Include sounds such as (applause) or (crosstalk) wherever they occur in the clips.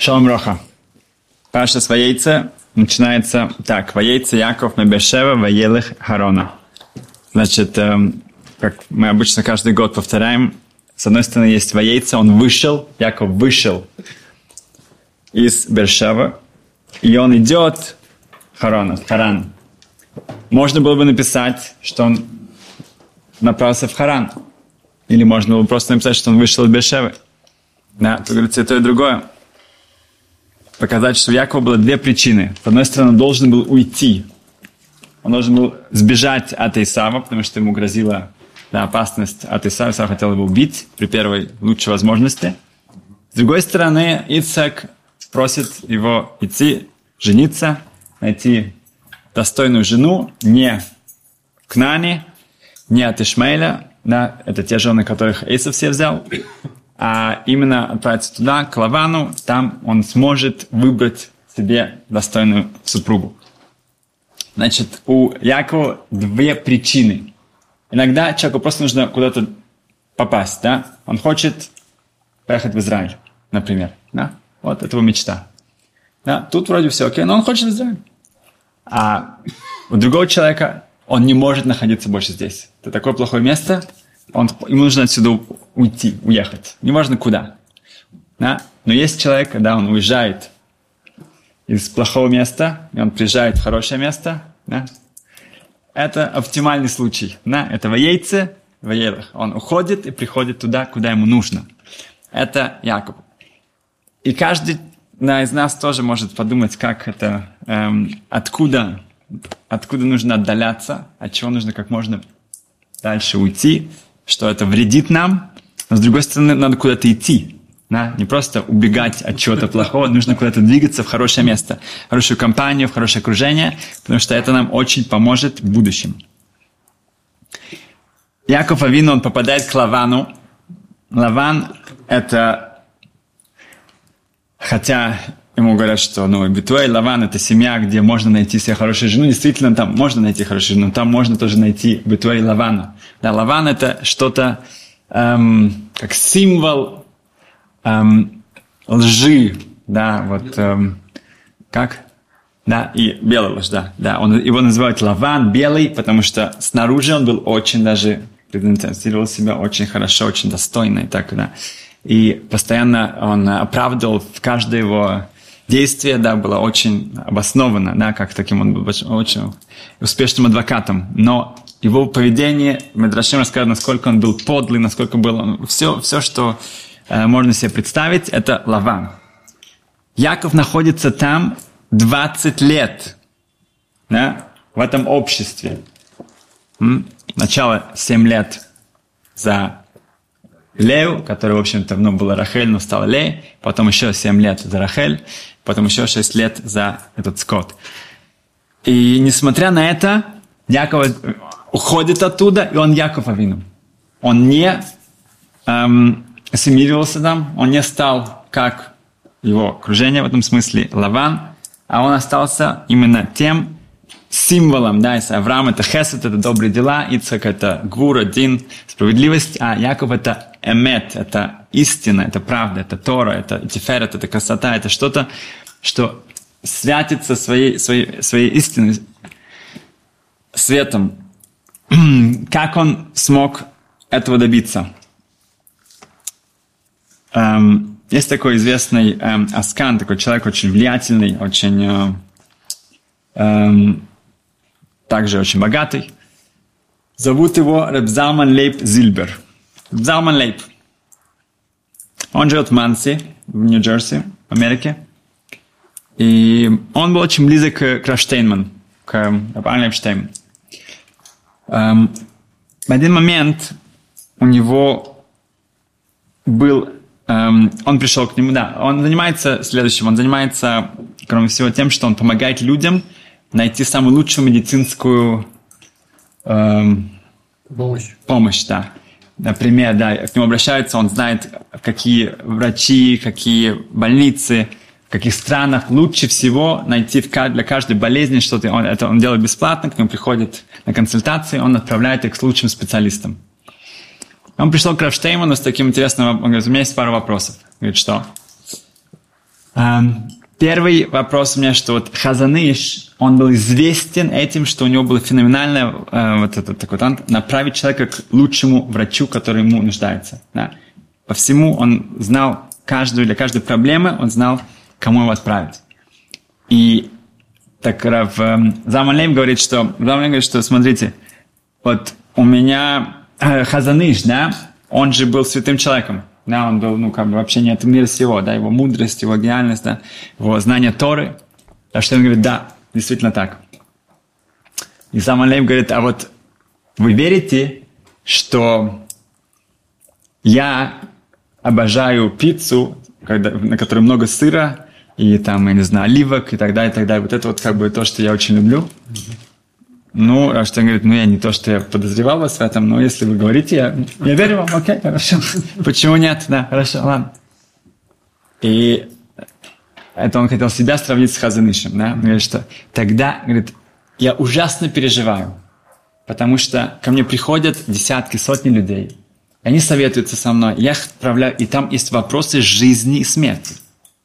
Шалом Роха. Паша с Ваейца начинается так. Ваейца Яков Мебешева Ваелых Харона. Значит, эм, как мы обычно каждый год повторяем, с одной стороны есть Ваейца, он вышел, Яков вышел из Бершева, и он идет Харона, Харан. Можно было бы написать, что он направился в Харан. Или можно было просто написать, что он вышел из Бершевы. Да, тут говорится и то, и другое. Показать, что у Якова было две причины. С одной стороны, он должен был уйти. Он должен был сбежать от Исава, потому что ему грозила да, опасность от Исава. Исав хотел его убить при первой лучшей возможности. С другой стороны, Ицак просит его идти, жениться, найти достойную жену не к Нане, не от Ишмаэля, да, это те жены, которых Эйсов все взял, а именно отправиться туда, к Лавану, там он сможет выбрать себе достойную супругу. Значит, у Якова две причины. Иногда человеку просто нужно куда-то попасть, да? Он хочет поехать в Израиль, например, да? Вот это его мечта. Да? Тут вроде все окей, но он хочет в Израиль. А у другого человека он не может находиться больше здесь. Это такое плохое место, он, ему нужно отсюда уйти, уехать. Неважно куда. Да? Но есть человек, когда он уезжает из плохого места, и он приезжает в хорошее место, да? это оптимальный случай. Да? Это воейцы, воейлах. Он уходит и приходит туда, куда ему нужно. Это Яков. И каждый да, из нас тоже может подумать, как это, эм, откуда, откуда нужно отдаляться, от чего нужно как можно дальше уйти что это вредит нам, но с другой стороны, надо куда-то идти. Да? Не просто убегать от чего-то плохого, нужно куда-то двигаться в хорошее место, в хорошую компанию, в хорошее окружение, потому что это нам очень поможет в будущем. Яков Авин, он попадает к Лавану. Лаван – это, хотя ему говорят, что ну, Битуэй, Лаван – это семья, где можно найти себе хорошую жену. Действительно, там можно найти хорошую жену, там можно тоже найти Битуэй Лавана. Да, Лаван – это что-то эм, как символ эм, лжи, да, вот как? Да, и белая ложь, да. да. Он, его называют Лаван, белый, потому что снаружи он был очень даже, презентировал себя очень хорошо, очень достойно и так, да. И постоянно он оправдывал в каждое его действие, да, было очень обосновано, да, как таким он был очень успешным адвокатом. Но его поведение, Медрашим рассказывает, насколько он был подлый, насколько был он... Все, все что э, можно себе представить, это Лаван. Яков находится там 20 лет, да, в этом обществе. М? Сначала 7 лет за Лею, который, в общем-то, ну, была Рахель, но стала Лей, потом еще 7 лет за Рахель, потом еще 6 лет за этот скот. И несмотря на это, Яков уходит оттуда, и он Яков Авину. Он не эм, ассимилировался там, он не стал как его окружение в этом смысле Лаван, а он остался именно тем символом, да, если Авраам это хесед, это добрые дела, Ицхак это гвур, один, справедливость, а Яков это эмет, это истина, это правда, это Тора, это тиферет, это красота, это что-то, что святится своей, своей, своей истиной, светом. (clears throat) как он смог этого добиться? Эм, есть такой известный эм, Аскан, такой человек очень влиятельный, очень э, эм, также очень богатый. Зовут его Ребзалман Лейб Зильбер. Ребзалман Лейб. Он живет в Манси, в Нью-Джерси, в Америке. И он был очень близок к Краштейнман, к Рабан Лейбштейн. Эм, в один момент у него был... Эм, он пришел к нему, да, он занимается следующим, он занимается, кроме всего, тем, что он помогает людям найти самую лучшую медицинскую эм, помощь. помощь, да. Например, да, к нему обращаются, он знает, какие врачи, какие больницы, в каких странах лучше всего найти для каждой болезни что-то. Он, это он делает бесплатно, к нему приходит на консультации, он отправляет их к лучшим специалистам. Он пришел к Рафштейману с таким интересным, он говорит, у меня есть пару вопросов. Говорит, что? Эм, первый вопрос у меня, что вот Хазаныш, он был известен этим, что у него было феноменальное э, вот это такой талант направить человека к лучшему врачу, который ему нуждается. Да. По всему он знал каждую, для каждой проблемы он знал, кому его отправить. И так Рав э, Замалейм говорит, что, Замалейм говорит, что, смотрите, вот у меня э, Хазаныш, да, он же был святым человеком. Да, он был, ну, как бы вообще не от мира сего, да, его мудрость, его гениальность, да, его знание Торы. А что он говорит, да, действительно так. И сам говорит, а вот вы верите, что я обожаю пиццу, когда, на которой много сыра, и там, я не знаю, оливок и так далее, и так далее. Вот это вот как бы то, что я очень люблю. Ну, а что он говорит, ну, я не то, что я подозревал вас в этом, но если вы говорите, я, я верю вам, окей, хорошо. (laughs) Почему нет? Да, хорошо, ладно. И это он хотел себя сравнить с Хазанышем, да? Он говорит, что тогда, говорит, я ужасно переживаю, потому что ко мне приходят десятки, сотни людей, они советуются со мной, я отправляю, и там есть вопросы жизни и смерти,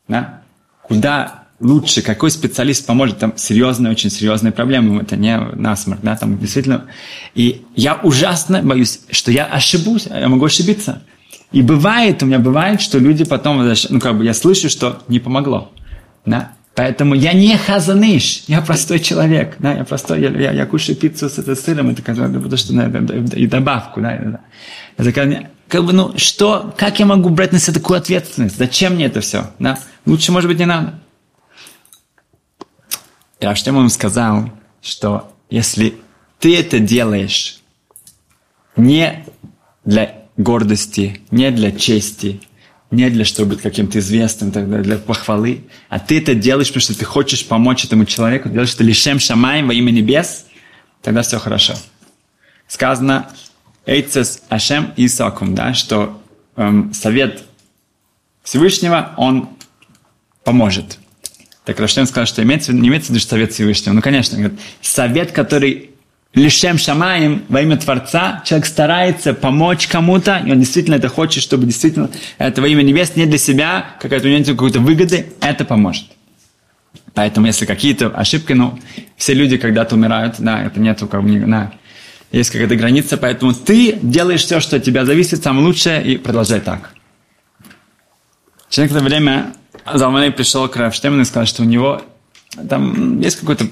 да? Куда лучше, какой специалист поможет, там серьезные, очень серьезные проблемы, это не насморк, да, там действительно. И я ужасно боюсь, что я ошибусь, я могу ошибиться. И бывает, у меня бывает, что люди потом, ну, как бы я слышу, что не помогло, да. Поэтому я не хазаныш, я простой человек, да, я простой, я, я, я кушаю пиццу с этим сыром, это потому что, да, и добавку, да, да. Это как, бы, ну, что, как я могу брать на себя такую ответственность? Зачем мне это все, да? Лучше, может быть, не надо. И Раштем ему сказал, что если ты это делаешь не для гордости, не для чести, не для чтобы быть каким-то известным, тогда для похвалы, а ты это делаешь, потому что ты хочешь помочь этому человеку, делаешь это лишем шамай во имя небес, тогда все хорошо. Сказано Эйцес Ашем Исакум, да, что эм, совет Всевышнего, он поможет. Так Раштен сказал, что имеется, не имеется в виду совет Всевышнего. Ну, конечно, говорит, совет, который лишем шамаем во имя Творца, человек старается помочь кому-то, и он действительно это хочет, чтобы действительно это во имя небес, не для себя, какая-то у него нет какой-то выгоды, это поможет. Поэтому, если какие-то ошибки, ну, все люди когда-то умирают, да, это нету как бы, да, есть какая-то граница, поэтому ты делаешь все, что от тебя зависит, самое лучшее, и продолжай так. Через некоторое время Залманей пришел к Равштемну и сказал, что у него там есть какое-то,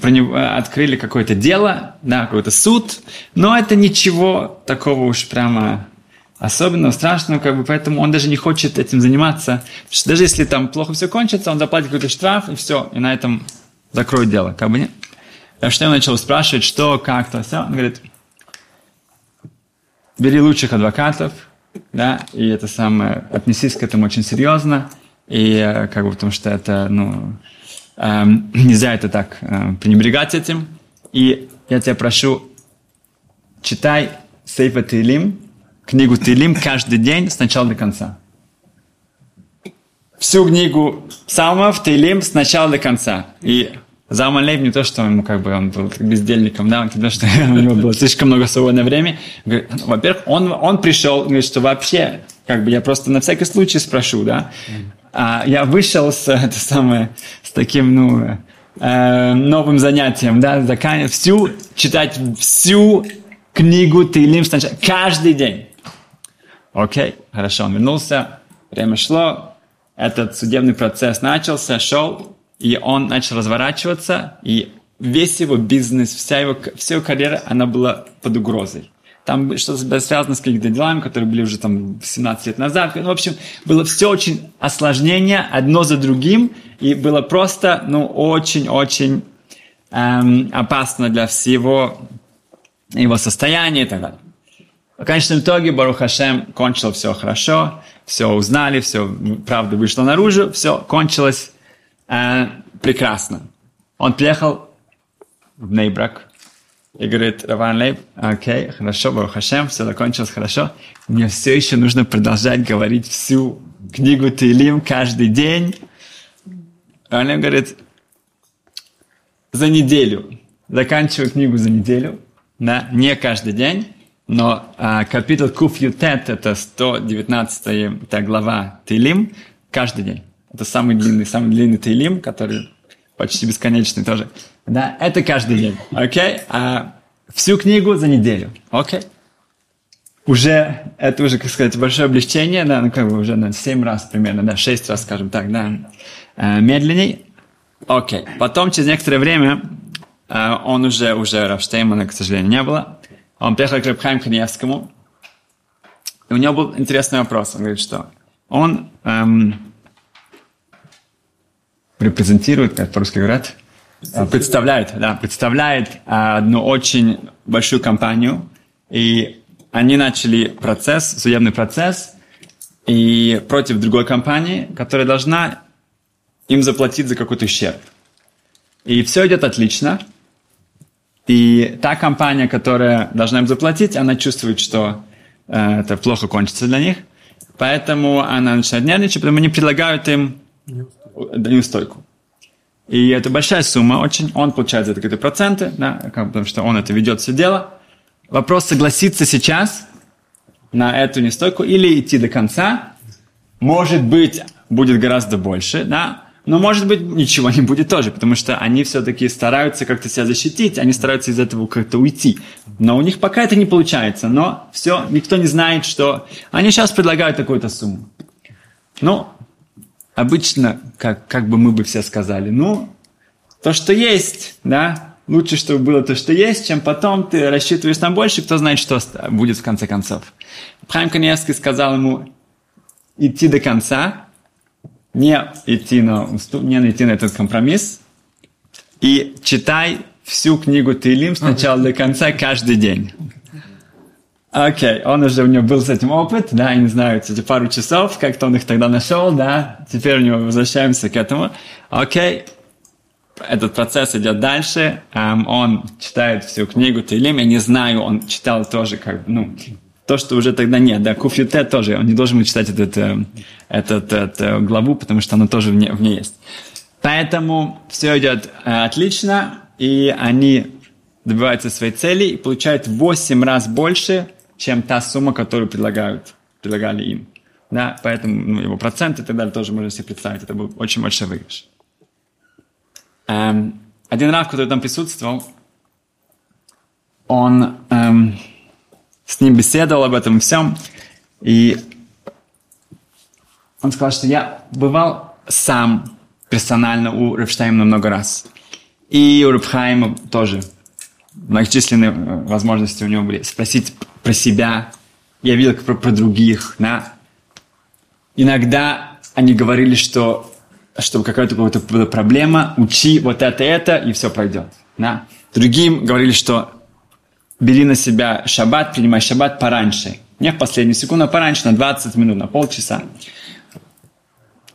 открыли какое-то дело, да, какой-то суд, но это ничего такого уж прямо особенного, страшного, как бы, поэтому он даже не хочет этим заниматься. Что даже если там плохо все кончится, он заплатит какой-то штраф, и все, и на этом закроет дело, как бы нет. Равштем начал спрашивать, что, как, то, все. Он говорит, бери лучших адвокатов, да, и это самое, отнесись к этому очень серьезно, и э, как бы потому что это, ну, эм, (clears throat) нельзя это так э, пренебрегать этим. И я тебя прошу, читай Сейфа Тилим, книгу Тилим каждый день с начала до конца. Всю книгу псалмов Тилим с начала до конца. И Залман Лейб не то, что ему как бы он был бездельником, да, потому что (laughs) у него было слишком много свободного времени. Во-первых, он, он пришел, говорит, что вообще, как бы я просто на всякий случай спрошу, да, а, я вышел с, (laughs) это самое, с таким, ну, э, новым занятием, да, заканчивать всю, читать всю книгу Тилим сначала, каждый день. Окей, хорошо, он вернулся, время шло, этот судебный процесс начался, шел, и он начал разворачиваться, и весь его бизнес, вся его, вся его карьера, она была под угрозой. Там что-то связано с какими-то делами, которые были уже там 17 лет назад. Ну, в общем, было все очень осложнение одно за другим. И было просто, ну, очень-очень эм, опасно для всего его состояния и так далее. В конечном итоге Барух Хашем кончил все хорошо, все узнали, все, правда вышла наружу, все кончилось э, прекрасно. Он приехал в Нейбрак, и говорит, Раван Лейб, окей, хорошо, Барухашем, все закончилось хорошо. Мне все еще нужно продолжать говорить всю книгу Тилим каждый день. Раван Лейб говорит, за неделю. Заканчиваю книгу за неделю. Да, не каждый день, но а, капитал Куф Ютет, это 119 глава Тилим, каждый день. Это самый длинный, самый длинный Тейлим, который почти бесконечный тоже. Да, это каждый день, окей? А всю книгу за неделю, окей? Уже, это уже, как сказать, большое облегчение, да, ну как бы уже на 7 раз примерно, да, 6 раз, скажем так, да, э, медленней. Окей, потом через некоторое время э, он уже, уже Рафштеймана, к сожалению, не было. Он приехал к Рабхайм Каневскому, и у него был интересный вопрос. Он говорит, что он эм, репрезентирует, как по-русски говорят, э, представляет, да, представляет э, одну очень большую компанию, и они начали процесс, судебный процесс, и против другой компании, которая должна им заплатить за какой-то ущерб. И все идет отлично. И та компания, которая должна им заплатить, она чувствует, что э, это плохо кончится для них. Поэтому она начинает нервничать, потому они предлагают им неустойку. И это большая сумма очень. Он получает за это какие-то проценты, да, потому что он это ведет все дело. Вопрос согласиться сейчас на эту нестойку или идти до конца. Может быть, будет гораздо больше, да, но может быть ничего не будет тоже, потому что они все-таки стараются как-то себя защитить, они стараются из этого как-то уйти. Но у них пока это не получается, но все, никто не знает, что... Они сейчас предлагают такую-то сумму. Ну, обычно, как, как бы мы бы все сказали, ну, то, что есть, да, лучше, чтобы было то, что есть, чем потом ты рассчитываешь на больше, кто знает, что будет в конце концов. Хайм Каневский сказал ему идти до конца, не идти на, не идти на этот компромисс, и читай всю книгу Тилим сначала до конца каждый день. Окей, okay. он уже, у него был с этим опыт, да, я не знаю, эти пару часов, как-то он их тогда нашел, да, теперь у него возвращаемся к этому. Окей, okay этот процесс идет дальше, эм, он читает всю книгу Тейлим, я не знаю, он читал тоже, как, ну, то, что уже тогда нет, да, Куфьюте тоже, он не должен был читать этот, э, этот, эту главу, потому что она тоже в ней, в ней есть. Поэтому все идет э, отлично, и они добиваются своей цели и получают в 8 раз больше, чем та сумма, которую предлагают, предлагали им. Да, поэтому ну, его проценты и так далее тоже можно себе представить. Это был очень большой выигрыш. Эм, один рав, который там присутствовал, он эм, с ним беседовал об этом всем, и он сказал, что я бывал сам персонально у Репштейна много раз. И у Репхайма тоже. Многочисленные э, возможности у него были. Спросить про себя. Я видел про, про других. Да? Иногда они говорили, что чтобы какая-то какая была проблема, учи вот это, это, и все пройдет. Да? Другим говорили, что бери на себя шаббат, принимай шаббат пораньше. Не в последнюю секунду, а пораньше, на 20 минут, на полчаса.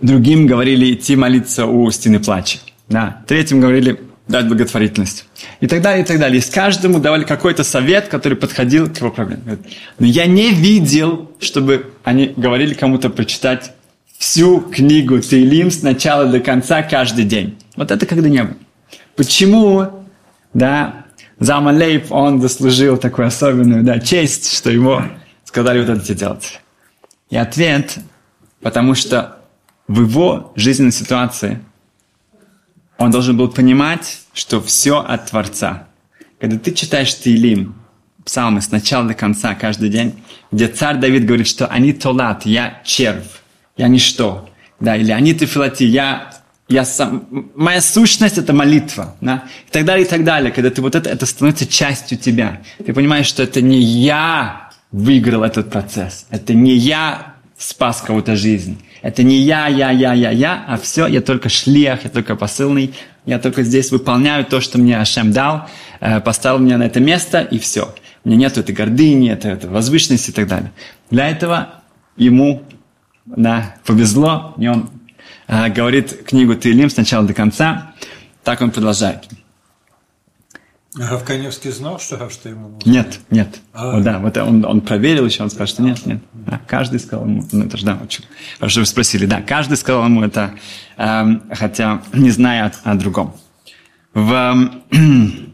Другим говорили идти молиться у стены плача. Да. Третьим говорили дать благотворительность. И так далее, и так далее. И каждому давали какой-то совет, который подходил к его проблеме. Но я не видел, чтобы они говорили кому-то прочитать всю книгу Тейлим с начала до конца каждый день. Вот это когда не было. Почему, да, Заман Лейб, он заслужил такую особенную, да, честь, что ему сказали вот это делать. И ответ, потому что в его жизненной ситуации он должен был понимать, что все от Творца. Когда ты читаешь Тейлим, псалмы с начала до конца каждый день, где царь Давид говорит, что они толат, я червь, я ничто. Да, или они тефилати, я, я сам, моя сущность это молитва. Да? И так далее, и так далее. Когда ты вот это, это становится частью тебя. Ты понимаешь, что это не я выиграл этот процесс. Это не я спас кого-то жизнь. Это не я, я, я, я, я, а все, я только шлех, я только посыльный, я только здесь выполняю то, что мне Ашем дал, э, поставил меня на это место, и все. У меня нет этой гордыни, этой, этой возвышенности и так далее. Для этого ему да, повезло, и он э, говорит книгу Тилим сначала до конца, так он продолжает. А Равканевский знал, что Равштейн Нет, нет. А, да, вот он, он проверил еще, он сказал, что нет, нет. Да, каждый сказал ему, ну это же да, очень хорошо вы спросили, да, каждый сказал ему это, э, хотя не зная о, о другом. В, (clears throat)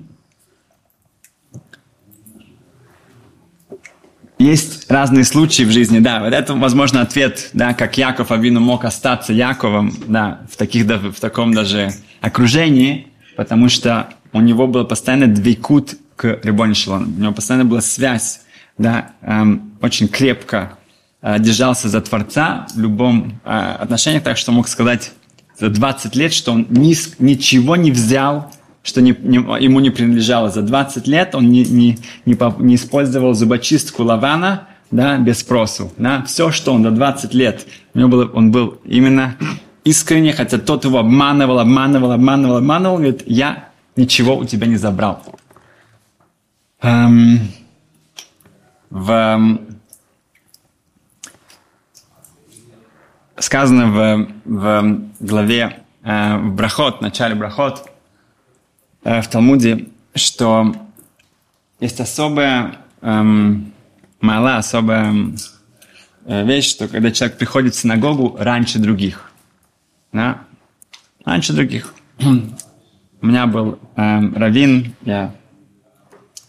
есть разные случаи в жизни, да, вот это, возможно, ответ, да, как Яков Авину мог остаться Яковом, да, в, таких, в таком даже окружении, потому что у него был постоянно двикут к Рибоне Шалону, у него постоянно была связь, да, эм, очень крепко э, держался за Творца в любом э, отношении, так что мог сказать за 20 лет, что он ни, ничего не взял что не, не, ему не принадлежало. За 20 лет он не, не, не, не использовал зубочистку Лавана да, без спросу. Да. Все, что он до 20 лет, у него было, он был именно искренне, хотя тот его обманывал, обманывал, обманывал, обманывал, говорит, я ничего у тебя не забрал. Эм, в, сказано в, в главе, э, в Брахот, в начале Брахот, Э, в Талмуде, что есть особая эм, мала, особая э, вещь, что когда человек приходит в синагогу раньше других. Да? Раньше других. У меня был эм, раввин, я,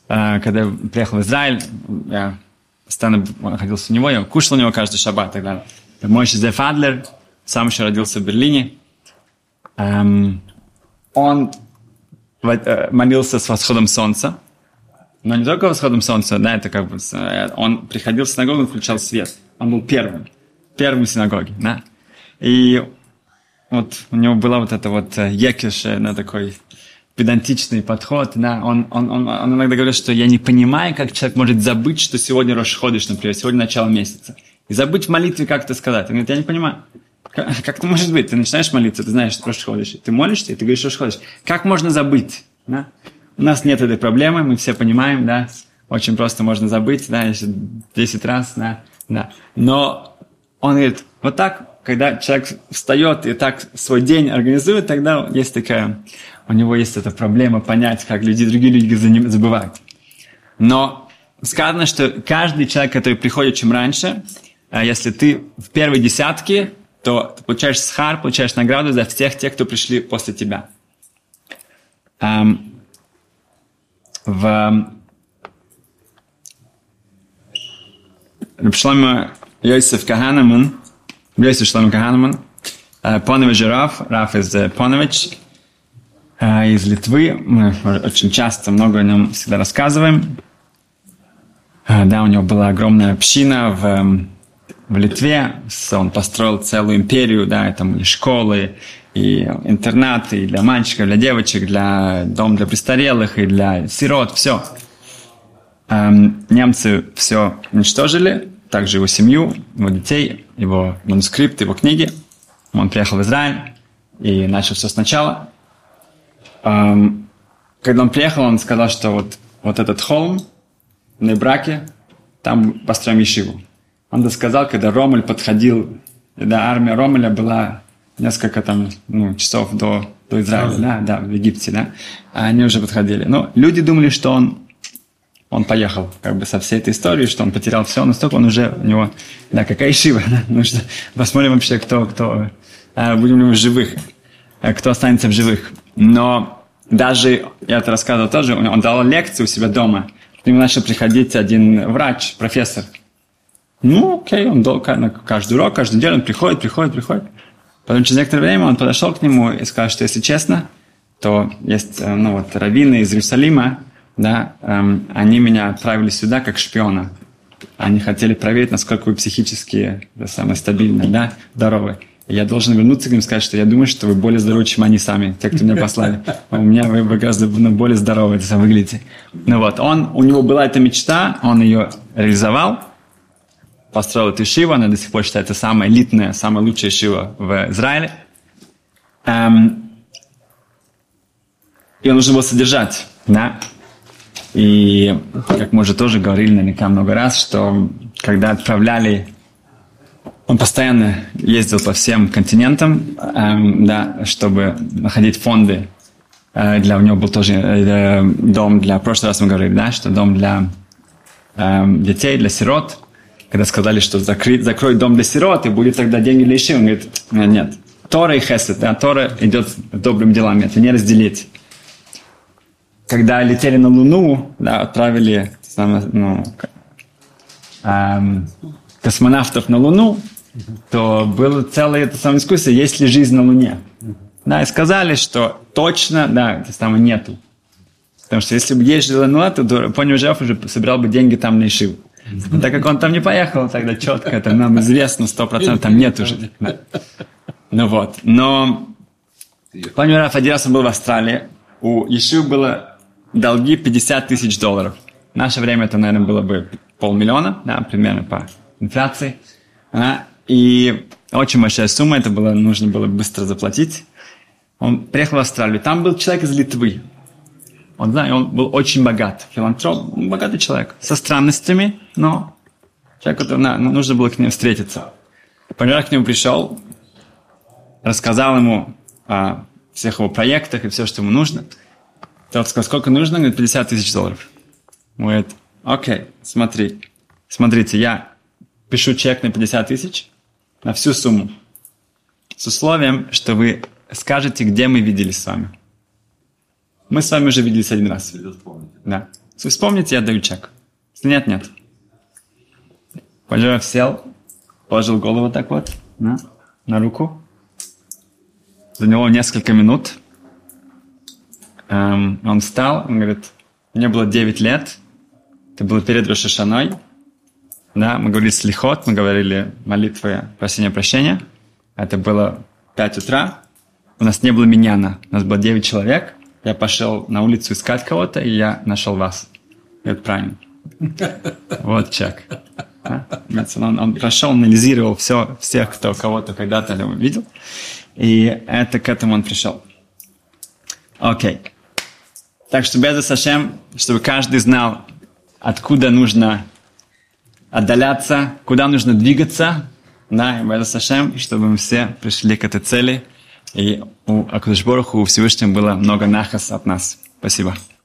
э, когда я приехал в Израиль, я постоянно находился у него, я кушал у него каждый шаббат далее. Мой Зеф Адлер, сам еще родился в Берлине. Эм, он Э, молился с восходом солнца. Но не только восходом солнца, да, это как бы... Э, он приходил в синагогу, он включал свет. Он был первым. Первым в синагоге, да. И вот у него была вот эта вот э, екиш, на такой педантичный подход, да, он, он, он, он иногда говорит, что я не понимаю, как человек может забыть, что сегодня Рошходыш, например, сегодня начало месяца. И забыть в молитве как это сказать. Он говорит, я не понимаю. Как, это может быть? Ты начинаешь молиться, ты знаешь, что ходишь, ты молишься, и ты говоришь, что ходишь. Как можно забыть? Да? У нас нет этой проблемы, мы все понимаем, да, очень просто можно забыть, да, если 10 раз, да, да. Но он говорит, вот так, когда человек встает и так свой день организует, тогда есть такая, у него есть эта проблема понять, как люди, другие люди забывают. Но сказано, что каждый человек, который приходит чем раньше, а если ты в первой десятке, то ты получаешь схар, получаешь награду за всех тех, кто пришли после тебя. Um, в Шлома Йосиф Каханаман, Йосиф Шлома Каханаман, Понович Раф, Раф из Понович, из Литвы. Мы очень часто много о нем всегда рассказываем. Да, у него была огромная община в в Литве. Он построил целую империю, да, там и школы, и интернаты, и для мальчиков, для девочек, для дом для престарелых, и для сирот, все. Эм, немцы все уничтожили, также его семью, его детей, его манускрипты, его книги. Он приехал в Израиль и начал все сначала. Когда он приехал, он сказал, что вот, вот этот холм на браке, там построим ешиву. Он досказал, когда Ромель подходил, да, армия Ромеля была несколько там, ну, часов до, до Израиля, да, да, в Египте, да, а они уже подходили. Но люди думали, что он, он поехал, как бы со всей этой историей, что он потерял все, настолько он уже, у него, да, какая шива, (laughs) да, ну что, посмотрим вообще, кто, кто, а, будем ли мы живых, а, кто останется в живых. Но даже, я это рассказывал тоже, он дал лекцию у себя дома, к нему начал приходить один врач, профессор, ну, окей, он дол, каждый урок, каждый день он приходит, приходит, приходит. Потом через некоторое время он подошел к нему и сказал, что если честно, то есть, э, ну вот, раввины из Иерусалима, да, эм, они меня отправили сюда как шпиона. Они хотели проверить, насколько вы психически да, самые стабильные, да, здоровы. И я должен вернуться к ним и сказать, что я думаю, что вы более здоровы, чем они сами, те, кто меня послали. У меня вы, вы гораздо ну, более здоровы, это выглядите. Ну вот, он, у него была эта мечта, он ее реализовал, построил эту шива, она до сих пор считается самая элитная, самая лучшая шива в Израиле. Эм, ее нужно было содержать, да. И, как мы уже тоже говорили наверняка много раз, что когда отправляли, он постоянно ездил по всем континентам, эм, да, чтобы находить фонды. Э, для у него был тоже э, дом для, в прошлый раз мы говорили, да, что дом для э, детей, для сирот, когда сказали, что закрыть, закрой дом для сирот, и будет тогда деньги для иши, он говорит, нет, Тора и Хесед, да, Тора идет добрым делам, это не разделить. Когда летели на Луну, да, отправили ну, эм, космонавтов на Луну, то было целая эта самая дискуссия, есть ли жизнь на Луне. Да, и сказали, что точно, да, там нету. Потому что если бы есть жизнь на Луне, то Пони Жав уже собирал бы деньги там на Ишиву. Но так как он там не поехал, тогда четко, это нам известно, сто процентов там нет уже. Да. Ну вот, но Пони Раф один раз он был в Австралии, у Ишивы было долги 50 тысяч долларов. В наше время это, наверное, было бы полмиллиона, да, примерно по инфляции. И очень большая сумма, это было, нужно было быстро заплатить. Он приехал в Австралию. Там был человек из Литвы. Он, знаю, он был очень богат, филантроп, богатый человек, со странностями, но человек, который, на, нужно было к нему встретиться. Пожар к нему пришел, рассказал ему о всех его проектах и все, что ему нужно. Тот сказал, сколько нужно? Говорит, 50 тысяч долларов. Говорит, окей, смотри, смотрите, я пишу чек на 50 тысяч, на всю сумму, с условием, что вы скажете, где мы виделись с вами. Мы с вами уже виделись один раз. Да. Если вспомните, я даю чек. Если нет, нет. Пожаров сел, положил голову так вот на, на руку. Заняло несколько минут. Эм, он встал, он говорит, мне было 9 лет, это было перед Рошашаной. Да, мы говорили слихот, мы говорили молитвы просения прощения. Это было 5 утра. У нас не было миньяна. У нас было 9 человек. Я пошел на улицу искать кого-то, и я нашел вас. Это правильно. (laughs) Вот чек. Он, он прошел, анализировал все, всех, кто кого-то когда-то видел. И это к этому он пришел. Окей. Так что без Сашем, чтобы каждый знал, откуда нужно отдаляться, куда нужно двигаться, да, Сашем, чтобы мы все пришли к этой цели – и у Акудышбороху, у Всевышнего было много нахас от нас. Спасибо.